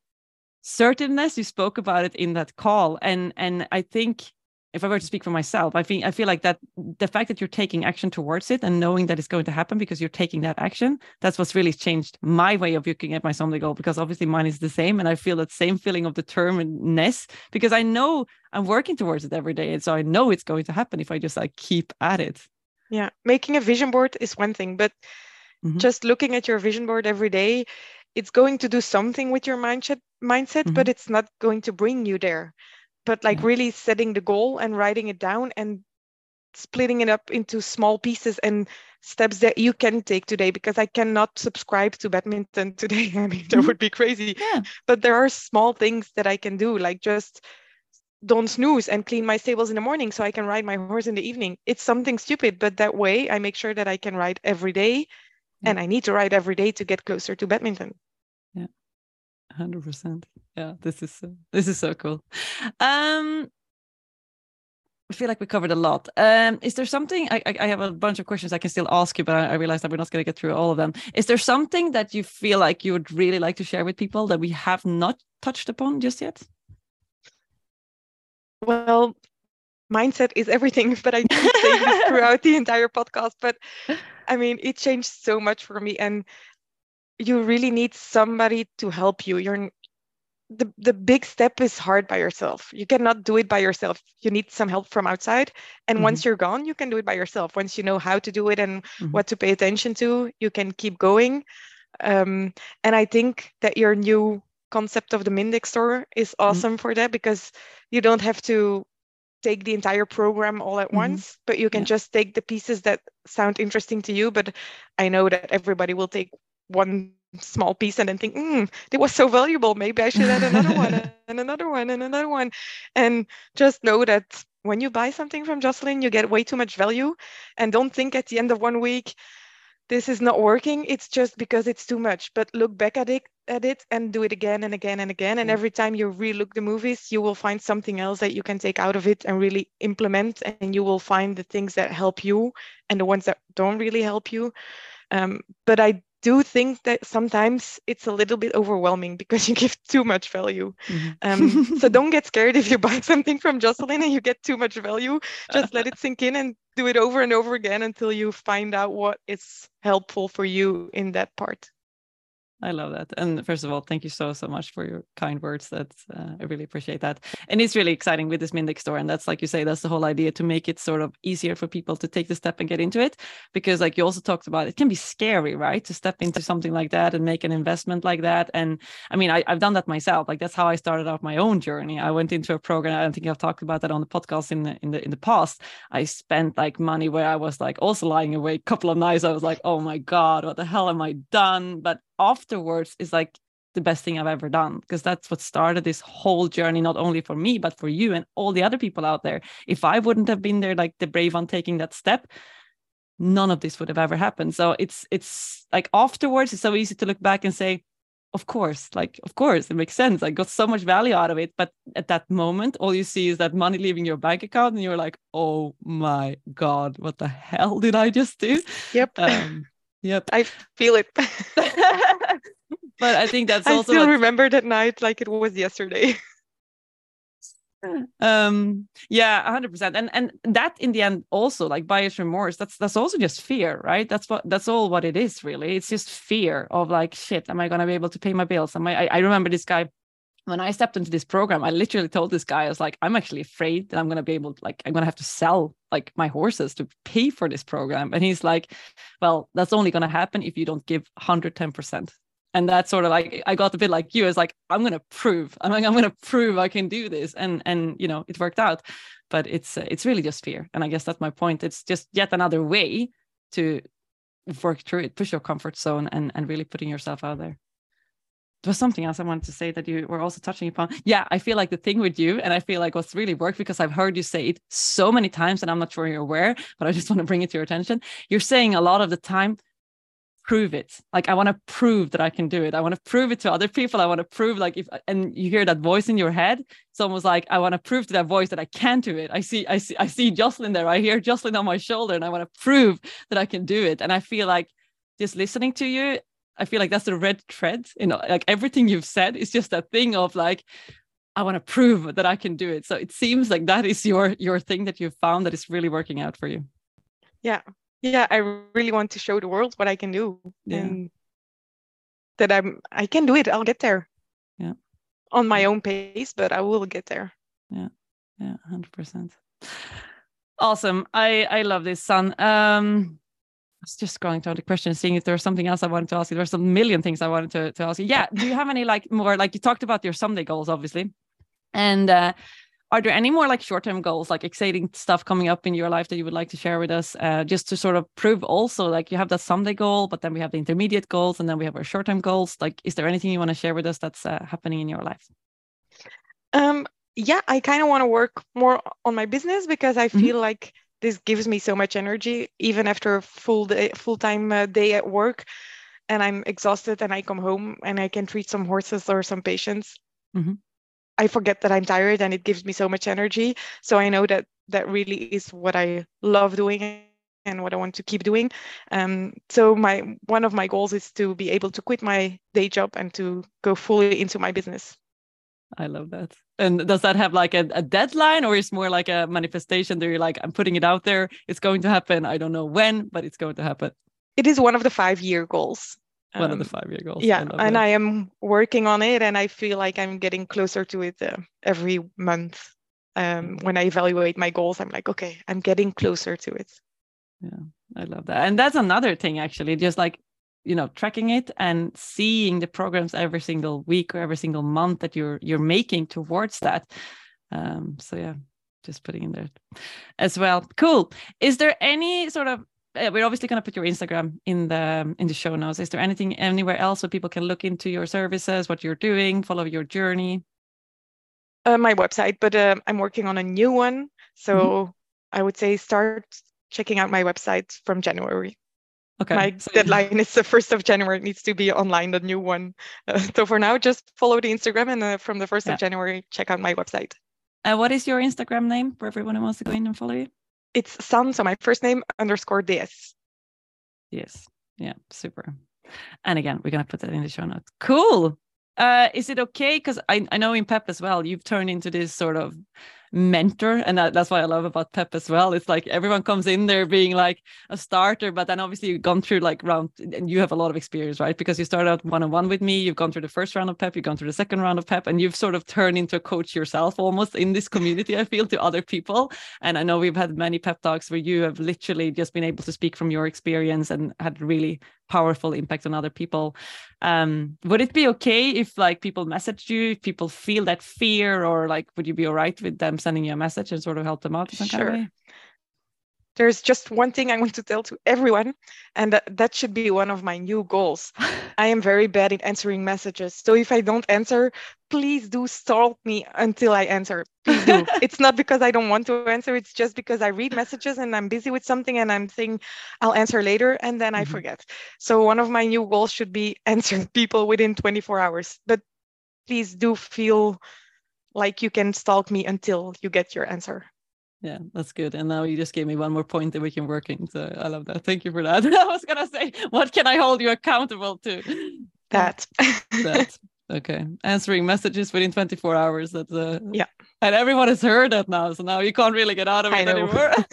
certainness you spoke about it in that call. And and i think if i were to speak for myself i think i feel like that the fact that you're taking action towards it and knowing that it's going to happen because you're taking that action that's what's really changed my way of looking at my someday goal because obviously mine is the same and i feel that same feeling of determinedness because i know i'm working towards it every day. And so i know it's going to happen if i just like keep at it. Yeah. Making a vision board is one thing but mm-hmm. just looking at your vision board every day it's going to do something with your mindset mindset mm-hmm. but it's not going to bring you there but like yeah. really setting the goal and writing it down and splitting it up into small pieces and steps that you can take today because i cannot subscribe to badminton <laughs> today i mean that mm-hmm. would be crazy yeah. but there are small things that i can do like just don't snooze and clean my stables in the morning so i can ride my horse in the evening it's something stupid but that way i make sure that i can ride every day and I need to write every day to get closer to badminton. Yeah, hundred percent. Yeah, this is so, this is so cool. Um, I feel like we covered a lot. Um, is there something I, I have a bunch of questions I can still ask you, but I, I realize that we're not going to get through all of them. Is there something that you feel like you would really like to share with people that we have not touched upon just yet? Well, mindset is everything, <laughs> but I didn't <laughs> throughout the entire podcast. But I mean, it changed so much for me. And you really need somebody to help you. You're the, the big step is hard by yourself. You cannot do it by yourself. You need some help from outside. And mm-hmm. once you're gone, you can do it by yourself. Once you know how to do it and mm-hmm. what to pay attention to, you can keep going. Um, and I think that your new concept of the Mindex store is mm-hmm. awesome mm-hmm. for that because you don't have to take the entire program all at mm-hmm. once, but you can yeah. just take the pieces that sound interesting to you. But I know that everybody will take one small piece and then think, mm, it was so valuable. Maybe I should add another one <laughs> and another one and another one. And just know that when you buy something from Jocelyn, you get way too much value. And don't think at the end of one week, this is not working. It's just because it's too much. But look back at it at it and do it again and again and again. And every time you relook the movies, you will find something else that you can take out of it and really implement. And you will find the things that help you and the ones that don't really help you. Um, but I do think that sometimes it's a little bit overwhelming because <laughs> you give too much value. Mm-hmm. Um, <laughs> so don't get scared if you buy <laughs> something from Jocelyn and you get too much value. Just let it sink in and do it over and over again until you find out what is helpful for you in that part. I love that. And first of all, thank you so so much for your kind words. That's uh, I really appreciate that. And it's really exciting with this Mindeq store. And that's like you say, that's the whole idea to make it sort of easier for people to take the step and get into it. Because like you also talked about, it can be scary, right, to step into something like that and make an investment like that. And I mean, I, have done that myself. Like that's how I started off my own journey. I went into a program. I don't think I've talked about that on the podcast in the in the in the past. I spent like money where I was like also lying awake a couple of nights. I was like, oh my god, what the hell am I done? But afterwards is like the best thing I've ever done because that's what started this whole journey, not only for me, but for you and all the other people out there. If I wouldn't have been there, like the brave on taking that step, none of this would have ever happened. So it's it's like afterwards, it's so easy to look back and say, of course, like of course, it makes sense. I got so much value out of it. But at that moment, all you see is that money leaving your bank account, and you're like, oh my God, what the hell did I just do? Yep. Um, Yep. I feel it. <laughs> but I think that's also I still what... remember that night like it was yesterday. <laughs> um yeah 100% and and that in the end also like buyer's remorse that's that's also just fear right that's what that's all what it is really it's just fear of like shit am i going to be able to pay my bills am I, I i remember this guy when I stepped into this program, I literally told this guy, I was like, I'm actually afraid that I'm going to be able to, like, I'm going to have to sell like my horses to pay for this program. And he's like, well, that's only going to happen if you don't give 110%. And that's sort of like, I got a bit like you, it's like, I'm going to prove, I'm like, I'm going to prove I can do this. And, and, you know, it worked out, but it's, uh, it's really just fear. And I guess that's my point. It's just yet another way to work through it, push your comfort zone and, and really putting yourself out there there was something else I wanted to say that you were also touching upon. Yeah, I feel like the thing with you, and I feel like what's really worked because I've heard you say it so many times, and I'm not sure you're aware, but I just <laughs> want to bring it to your attention. You're saying a lot of the time, prove it. Like I want to prove that I can do it. I want to prove it to other people. I want to prove like if and you hear that voice in your head, it's almost like I want to prove to that voice that I can do it. I see, I see, I see Jocelyn there. I hear Jocelyn on my shoulder, and I want to prove that I can do it. And I feel like just listening to you I feel like that's the red thread. You know, like everything you've said is just that thing of like, I want to prove that I can do it. So it seems like that is your your thing that you've found that is really working out for you. Yeah. Yeah. I really want to show the world what I can do. Yeah. And that I'm I can do it. I'll get there. Yeah. On my own pace, but I will get there. Yeah. Yeah. Hundred percent. Awesome. I I love this, San. Um was just scrolling through the questions, seeing if there's something else I wanted to ask you. There's a million things I wanted to, to ask you. Yeah. Do you have any like more like you talked about your someday goals, obviously, and uh, are there any more like short-term goals, like exciting stuff coming up in your life that you would like to share with us, uh, just to sort of prove also like you have that someday goal, but then we have the intermediate goals, and then we have our short-term goals. Like, is there anything you want to share with us that's uh, happening in your life? Um. Yeah, I kind of want to work more on my business because I mm-hmm. feel mm-hmm. like this gives me so much energy even after a full day full-time uh, day at work and i'm exhausted and i come home and i can treat some horses or some patients. Mm-hmm. i forget that i'm tired and it gives me so much energy. So i know that that really is what i love doing and what i want to keep doing. Um, so my one of my goals is to be able to quit my day job and to go fully into my business I love that. And does that have like a, a deadline or is more like a manifestation that you're like, I'm putting it out there, it's going to happen. I don't know when, but it's going to happen. It is one of the five year goals. One um, of the five year goals. Yeah. I and that. I am working on it and I feel like I'm getting closer to it uh, every month. Um, when I evaluate my goals, I'm like, okay, I'm getting closer to it. Yeah, I love that. And that's another thing, actually, just like you know tracking it and seeing the programs every single week or every single month that you're you're making towards that. Um so yeah just putting in there as well. Cool. Is there any sort of uh, we're obviously going to put your instagram in the in the show notes. Is there anything anywhere else where people can look into your services what you're doing follow your journey? Uh, my website but uh, i'm working on a new one. So mm-hmm. i would say start checking out my website from january Okay. My so, deadline is the first of January. It needs to be online, the new one. Uh, so for now, just follow the Instagram, and uh, from the first yeah. of January, check out my website. Uh, what is your Instagram name for everyone who wants to go in and follow you? It's San, so my first name underscore DS. Yes. Yeah, super. And again, we're gonna put that in the show notes. Cool. Uh, is it okay? Because I, I know in PEP as well, you've turned into this sort of mentor and that, that's what i love about pep as well. It's like everyone comes in there being like a starter but then obviously you've gone through like round and you have a lot of experience right? Because you started out one-on-one with me you've gone through the first round of pep you've gone through the second round of pep and you've sort of turned into a coach yourself almost in this community i feel to other people. And i know we've had many pep talks where you have literally just been able to speak from your experience and had really powerful impact on other people um would it be okay if like people message you if people feel that fear or like would you be all right with them sending you a message and sort of help them out sure. Kind of there's just one thing I want to tell to everyone, and that, that should be one of my new goals. <laughs> I am very bad at answering messages. So if I don't answer, please do stalk me until I answer. Please do. <laughs> it's not because I don't want to answer, it's just because I read messages and I'm busy with something and I'm thinking I'll answer later and then mm-hmm. I forget. So one of my new goals should be <laughs> answering people within 24 hours. But please do feel like you can stalk me until you get your answer yeah that's good and now you just gave me one more point that we can work in so i love that thank you for that. <laughs> I was gonna say what can i hold you accountable to? That that <laughs> okay answering messages within 24 hours that's uh yeah. and everyone has heard that now so now you can't really get out of it anymore. <laughs>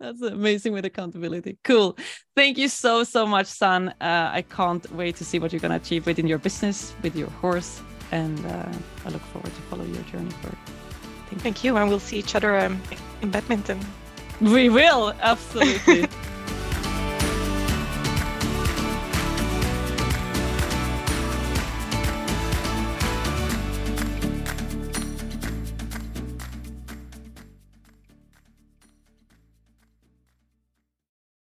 That's amazing with accountability cool. Thank you so so much San uh, i can't wait to see what you're going to achieve within your business with your horse and uh, i look forward to follow your journey for Thank you, and we'll see each other um, in badminton. We will, absolutely. <laughs>